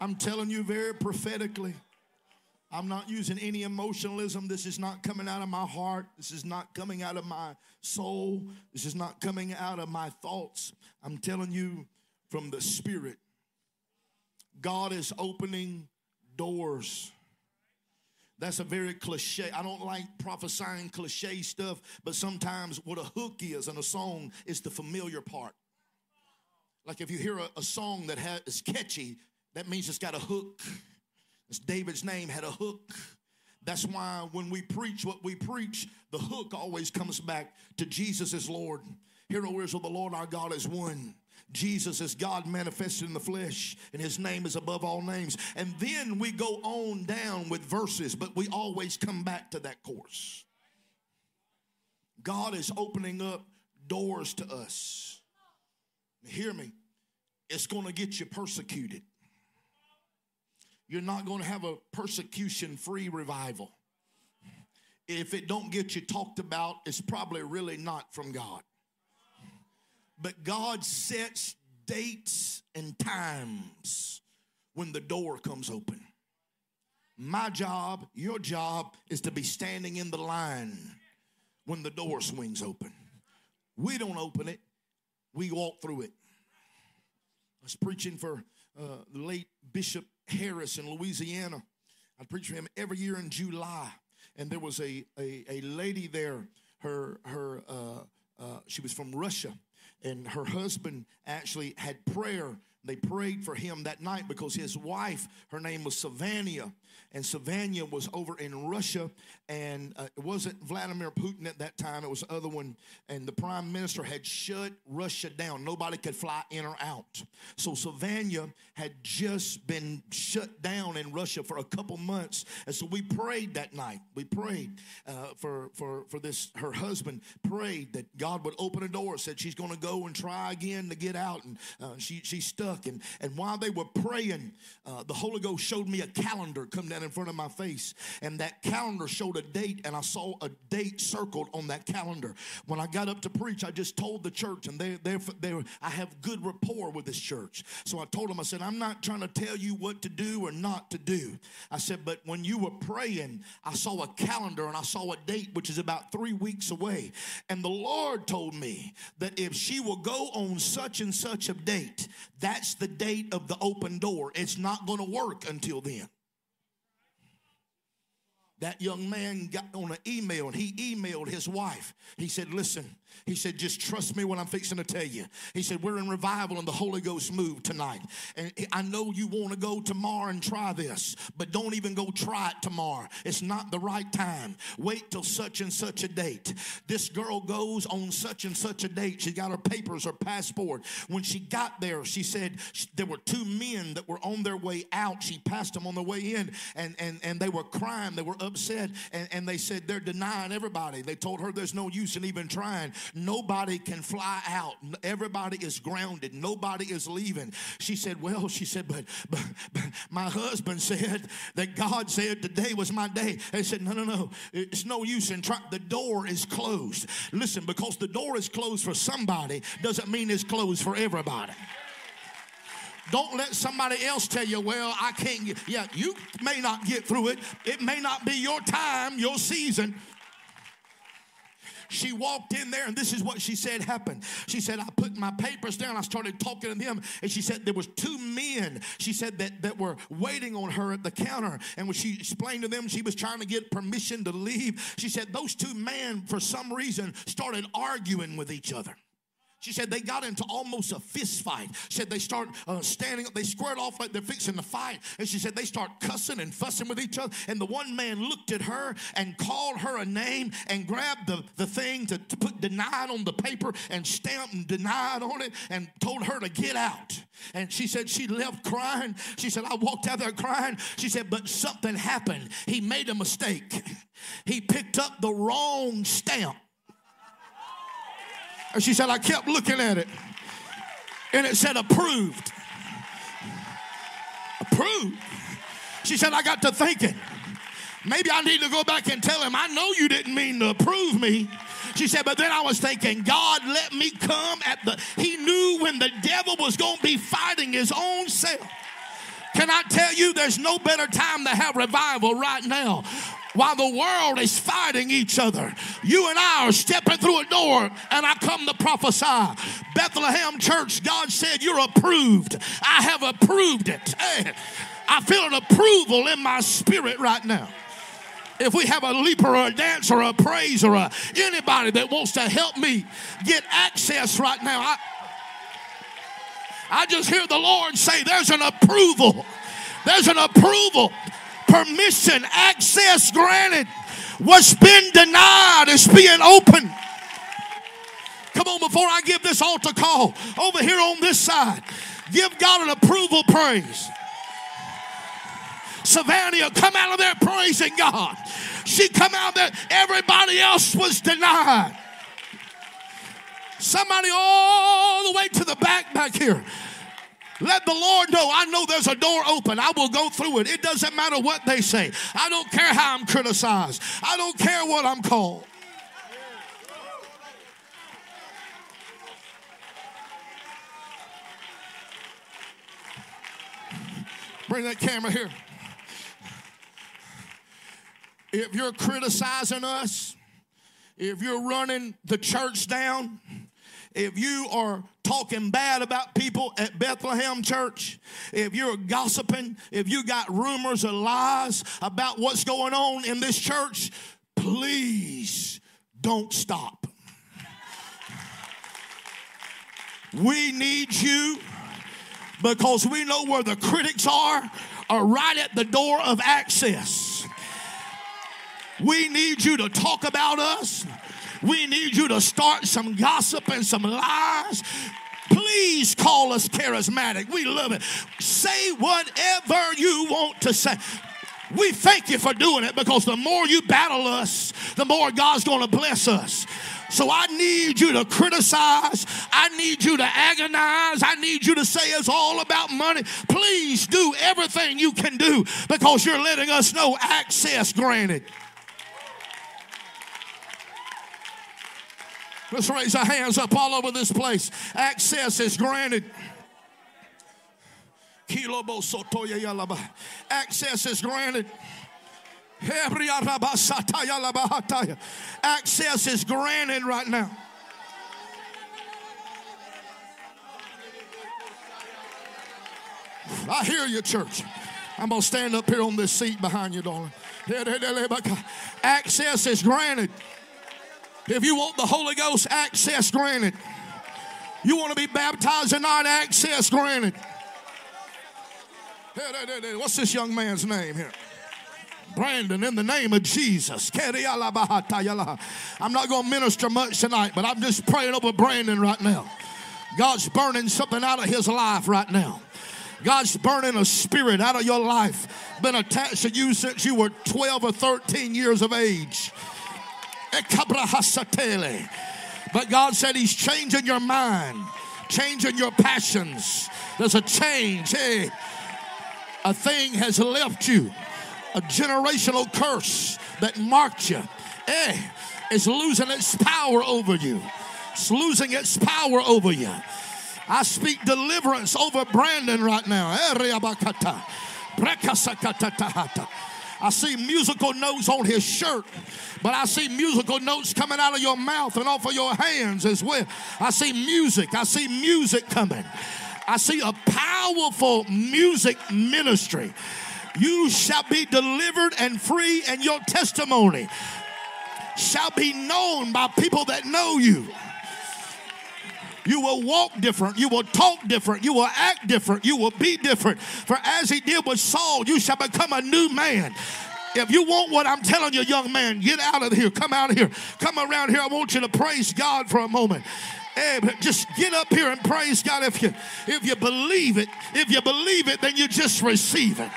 I'm telling you very prophetically. I'm not using any emotionalism. This is not coming out of my heart. This is not coming out of my soul. This is not coming out of my thoughts. I'm telling you from the Spirit. God is opening doors. That's a very cliche. I don't like prophesying cliche stuff, but sometimes what a hook is in a song is the familiar part. Like if you hear a, a song that has, is catchy, that means it's got a hook. It's David's name had a hook. That's why when we preach what we preach, the hook always comes back to Jesus as Lord. Hear, O Israel, the Lord our God is one. Jesus is God manifested in the flesh, and his name is above all names. And then we go on down with verses, but we always come back to that course. God is opening up doors to us. Hear me. It's going to get you persecuted. You're not going to have a persecution free revival. If it don't get you talked about, it's probably really not from God. But God sets dates and times when the door comes open. My job, your job, is to be standing in the line when the door swings open. We don't open it, we walk through it. I was preaching for uh, the late Bishop Harris in Louisiana. I preach for him every year in July. And there was a, a, a lady there, her, her, uh, uh, she was from Russia and her husband actually had prayer. They prayed for him that night because his wife, her name was Savannah, and Savannah was over in Russia, and uh, it wasn't Vladimir Putin at that time; it was the other one. And the prime minister had shut Russia down; nobody could fly in or out. So Savannah had just been shut down in Russia for a couple months, and so we prayed that night. We prayed uh, for for for this. Her husband prayed that God would open a door. Said she's going to go and try again to get out, and uh, she she's stuck. And and while they were praying, uh, the Holy Ghost showed me a calendar come down in front of my face, and that calendar showed a date, and I saw a date circled on that calendar. When I got up to preach, I just told the church, and they, they, they, I have good rapport with this church. So I told them, I said, I'm not trying to tell you what to do or not to do. I said, but when you were praying, I saw a calendar and I saw a date which is about three weeks away. And the Lord told me that if she will go on such and such a date, that's the date of the open door. It's not going to work until then that young man got on an email and he emailed his wife. He said, Listen, he said, just trust me what I'm fixing to tell you. He said, we're in revival and the Holy Ghost moved tonight. And I know you want to go tomorrow and try this, but don't even go try it tomorrow. It's not the right time. Wait till such and such a date. This girl goes on such and such a date. She got her papers, her passport. When she got there, she said there were two men that were on their way out. She passed them on the way in and, and, and they were crying. They were upset. And, and they said they're denying everybody. They told her there's no use in even trying. Nobody can fly out. Everybody is grounded. Nobody is leaving. She said, Well, she said, but, but, but my husband said that God said today was my day. They said, No, no, no. It's no use in trying. The door is closed. Listen, because the door is closed for somebody doesn't mean it's closed for everybody. Don't let somebody else tell you, well, I can't. Yeah, you may not get through it. It may not be your time, your season, she walked in there, and this is what she said happened. She said, I put my papers down, I started talking to them, and she said there was two men, she said, that, that were waiting on her at the counter. And when she explained to them she was trying to get permission to leave, she said those two men, for some reason, started arguing with each other. She said they got into almost a fist fight. Said they start uh, standing up, they squared off like they're fixing to fight. And she said they start cussing and fussing with each other. And the one man looked at her and called her a name and grabbed the, the thing to, to put denied on the paper and stamped and denied on it and told her to get out. And she said she left crying. She said, I walked out there crying. She said, but something happened. He made a mistake. He picked up the wrong stamp and she said, I kept looking at it. And it said approved. Approved. She said, I got to thinking. Maybe I need to go back and tell him, I know you didn't mean to approve me. She said, but then I was thinking, God let me come at the, he knew when the devil was going to be fighting his own self. Can I tell you, there's no better time to have revival right now while the world is fighting each other. You and I are stepping through a door, and I come to prophesy. Bethlehem Church, God said, You're approved. I have approved it. Hey, I feel an approval in my spirit right now. if we have a leaper or a dancer or a praiser or anybody that wants to help me get access right now, I, I just hear the Lord say there's an approval. There's an approval, permission, access granted. What's been denied is being opened. Come on, before I give this altar call over here on this side, give God an approval praise. Savannah come out of there praising God. She come out there, everybody else was denied. Somebody all the way to the back back here. Let the Lord know. I know there's a door open. I will go through it. It doesn't matter what they say. I don't care how I'm criticized. I don't care what I'm called. Bring that camera here. If you're criticizing us, if you're running the church down, if you are talking bad about people at Bethlehem Church, if you're gossiping, if you got rumors or lies about what's going on in this church, please don't stop. We need you because we know where the critics are, are right at the door of access. We need you to talk about us. We need you to start some gossip and some lies. Please call us charismatic. We love it. Say whatever you want to say. We thank you for doing it because the more you battle us, the more God's going to bless us. So I need you to criticize. I need you to agonize. I need you to say it's all about money. Please do everything you can do because you're letting us know access granted. Let's raise our hands up all over this place. Access is granted. Access is granted. Access is granted right now. I hear you, church. I'm going to stand up here on this seat behind you, darling. Access is granted. If you want the Holy Ghost, access granted. You want to be baptized tonight, access granted. What's this young man's name here? Brandon, in the name of Jesus. I'm not going to minister much tonight, but I'm just praying over Brandon right now. God's burning something out of his life right now. God's burning a spirit out of your life, been attached to you since you were 12 or 13 years of age. But God said He's changing your mind, changing your passions. There's a change. Hey, a thing has left you, a generational curse that marked you. Hey, is losing its power over you. It's losing its power over you. I speak deliverance over Brandon right now. I see musical notes on his shirt, but I see musical notes coming out of your mouth and off of your hands as well. I see music. I see music coming. I see a powerful music ministry. You shall be delivered and free, and your testimony shall be known by people that know you. You will walk different. You will talk different. You will act different. You will be different. For as he did with Saul, you shall become a new man. If you want what I'm telling you, young man, get out of here. Come out of here. Come around here. I want you to praise God for a moment. Hey, just get up here and praise God if you if you believe it. If you believe it, then you just receive it.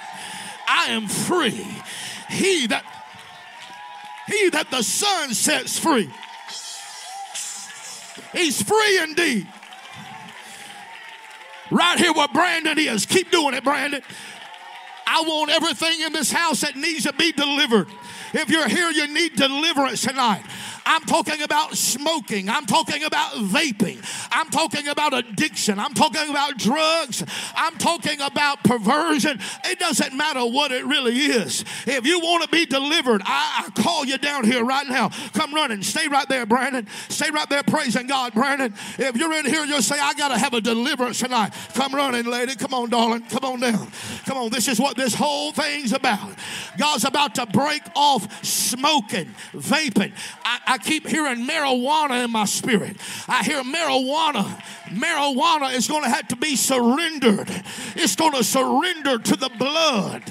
I am free. He that he that the Son sets free He's free indeed. Right here where Brandon is. Keep doing it, Brandon. I want everything in this house that needs to be delivered. If you're here, you need deliverance tonight. I'm talking about smoking. I'm talking about vaping. I'm talking about addiction. I'm talking about drugs. I'm talking about perversion. It doesn't matter what it really is. If you want to be delivered, I, I call you down here right now. Come running. Stay right there, Brandon. Stay right there praising God, Brandon. If you're in here, you'll say, I got to have a deliverance tonight. Come running, lady. Come on, darling. Come on down. Come on. This is what this whole thing's about. God's about to break off smoking, vaping. I, I keep hearing marijuana in my spirit. I hear marijuana. Marijuana is going to have to be surrendered. It's going to surrender to the blood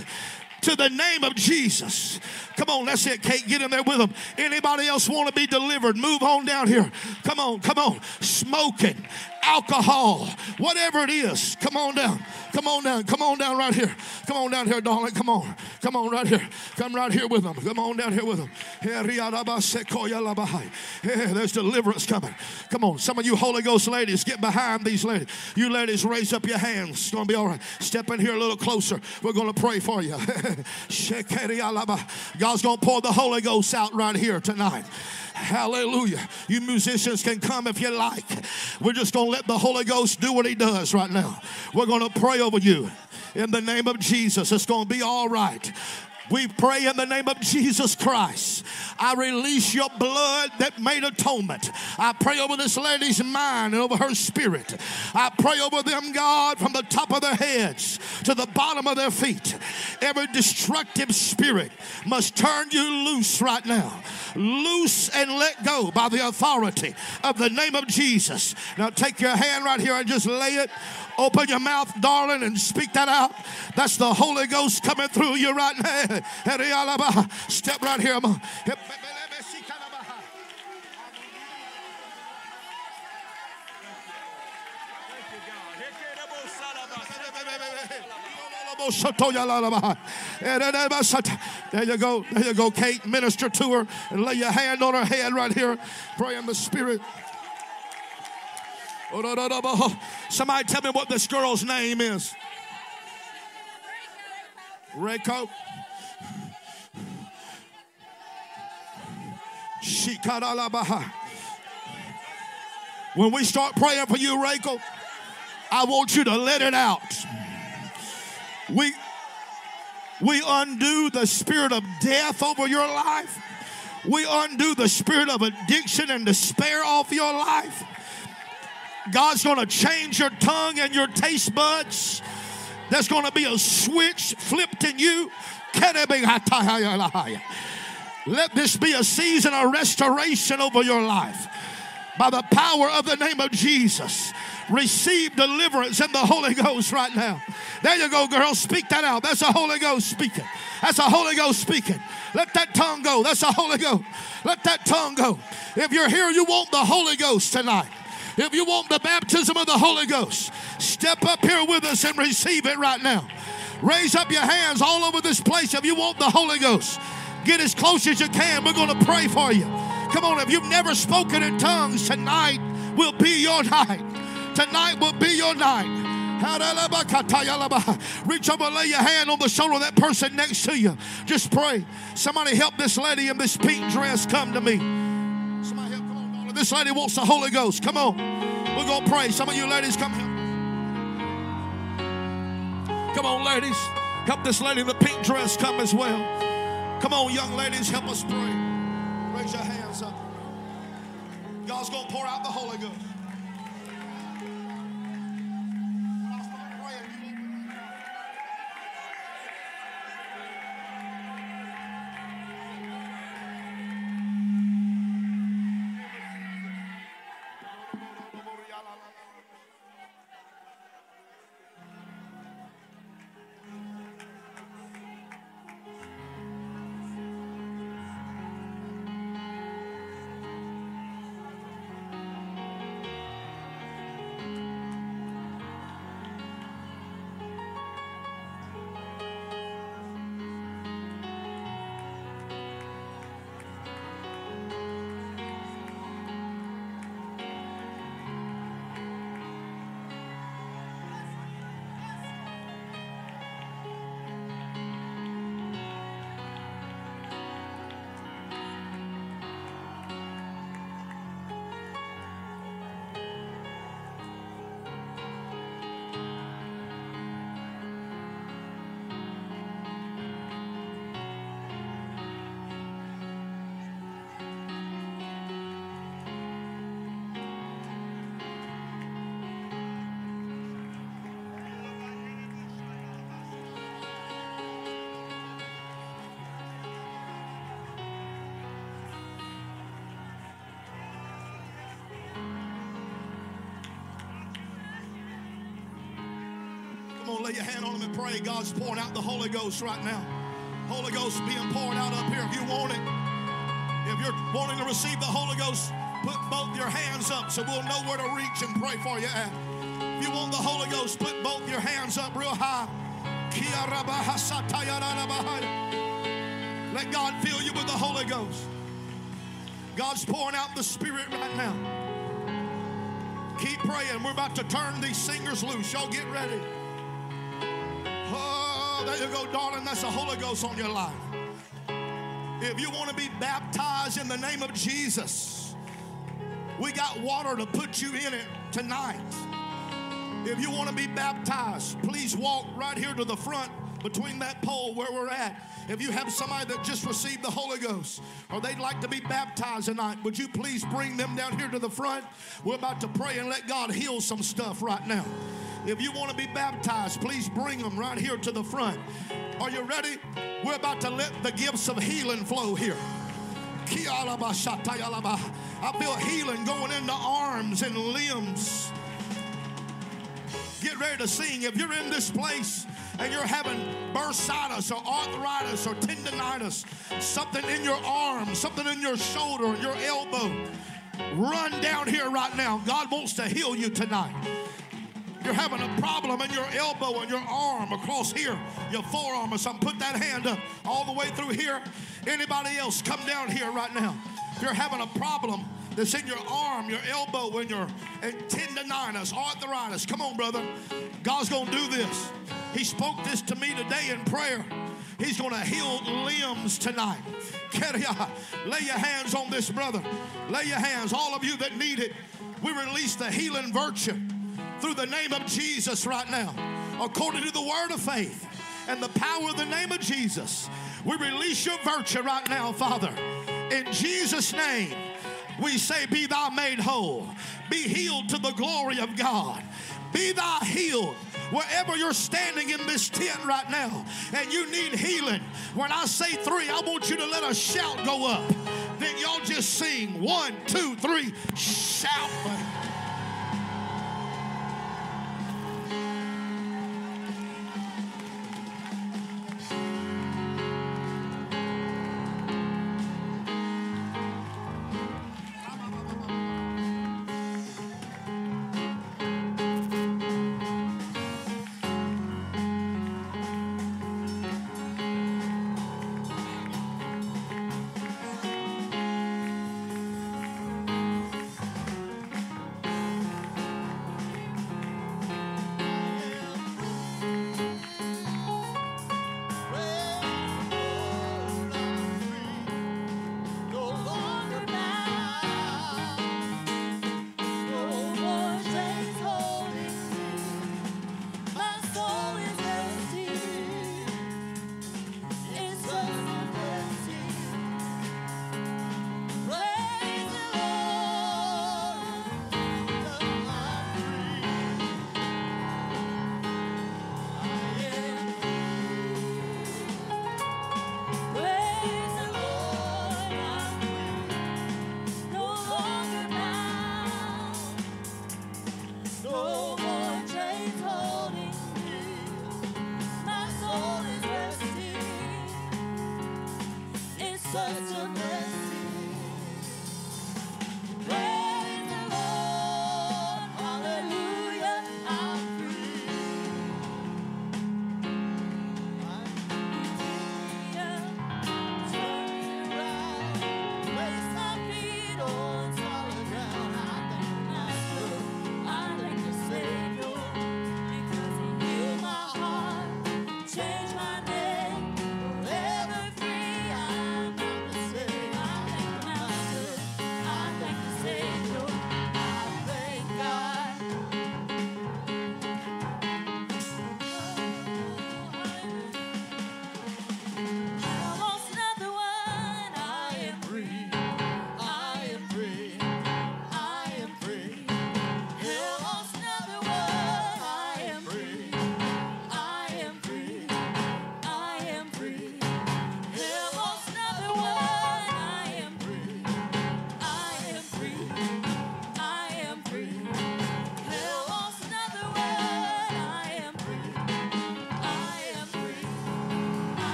to the name of Jesus. Come on, that's it, Kate. Get in there with them. Anybody else want to be delivered? Move on down here. Come on, come on. Smoking, alcohol, whatever it is. Come on down. Come on down. Come on down right here. Come on down here, darling. Come on. Come on right here. Come right here with them. Come on down here with them. Yeah, there's deliverance coming. Come on. Some of you Holy Ghost ladies, get behind these ladies. You ladies, raise up your hands. It's going to be all right. Step in here a little closer. We're going to pray for you. [LAUGHS] God's going to pour the Holy Ghost out right here tonight. Hallelujah. You musicians can come if you like. We're just going to let the Holy Ghost do what he does right now. We're going to pray over you in the name of Jesus. It's going to be all right. We pray in the name of Jesus Christ. I release your blood that made atonement. I pray over this lady's mind and over her spirit. I pray over them, God, from the top of their heads to the bottom of their feet. Every destructive spirit must turn you loose right now. Loose and let go by the authority of the name of Jesus. Now take your hand right here and just lay it Open your mouth, darling, and speak that out. That's the Holy Ghost coming through you right now. Step right here. There you go. There you go, Kate. Minister to her and lay your hand on her head right here. Pray in the Spirit. Oh, oh, somebody tell me what this girl's name is. Reiko. When we start praying for you, Reiko, I want you to let it out. We we undo the spirit of death over your life. We undo the spirit of addiction and despair off your life. God's going to change your tongue and your taste buds. There's going to be a switch flipped in you. Let this be a season of restoration over your life. By the power of the name of Jesus, receive deliverance in the Holy Ghost right now. There you go, girl. Speak that out. That's the Holy Ghost speaking. That's the Holy Ghost speaking. Let that tongue go. That's the Holy Ghost. Let that tongue go. If you're here, you want the Holy Ghost tonight. If you want the baptism of the Holy Ghost, step up here with us and receive it right now. Raise up your hands all over this place if you want the Holy Ghost. Get as close as you can. We're going to pray for you. Come on, if you've never spoken in tongues, tonight will be your night. Tonight will be your night. Reach over and lay your hand on the shoulder of that person next to you. Just pray. Somebody help this lady in this pink dress come to me. Lady wants the Holy Ghost. Come on. We're going to pray. Some of you ladies, come here. Come on, ladies. Help this lady in the pink dress come as well. Come on, young ladies, help us pray. Raise your hands up. God's going to pour out the Holy Ghost. Come on, lay your hand on them and pray. God's pouring out the Holy Ghost right now. Holy Ghost being poured out up here if you want it. If you're wanting to receive the Holy Ghost, put both your hands up so we'll know where to reach and pray for you at. If you want the Holy Ghost, put both your hands up real high. Let God fill you with the Holy Ghost. God's pouring out the Spirit right now. Keep praying. We're about to turn these singers loose. Y'all get ready. There you go, darling. That's the Holy Ghost on your life. If you want to be baptized in the name of Jesus, we got water to put you in it tonight. If you want to be baptized, please walk right here to the front between that pole where we're at. If you have somebody that just received the Holy Ghost or they'd like to be baptized tonight, would you please bring them down here to the front? We're about to pray and let God heal some stuff right now. If you want to be baptized, please bring them right here to the front. Are you ready? We're about to let the gifts of healing flow here. I feel healing going into arms and limbs. Get ready to sing. If you're in this place and you're having bursitis or arthritis or tendonitis, something in your arm, something in your shoulder, your elbow, run down here right now. God wants to heal you tonight. You're having a problem in your elbow and your arm across here, your forearm or something. Put that hand up all the way through here. Anybody else, come down here right now. If you're having a problem, that's in your arm, your elbow, and your and tendonitis, arthritis. Come on, brother. God's going to do this. He spoke this to me today in prayer. He's going to heal limbs tonight. [LAUGHS] Lay your hands on this, brother. Lay your hands, all of you that need it. We release the healing virtue through the name of Jesus right now, according to the word of faith and the power of the name of Jesus. We release your virtue right now, Father. In Jesus' name we say, Be thou made whole. Be healed to the glory of God. Be thou healed wherever you're standing in this tent right now and you need healing. When I say three, I want you to let a shout go up. Then y'all just sing one, two, three, shout.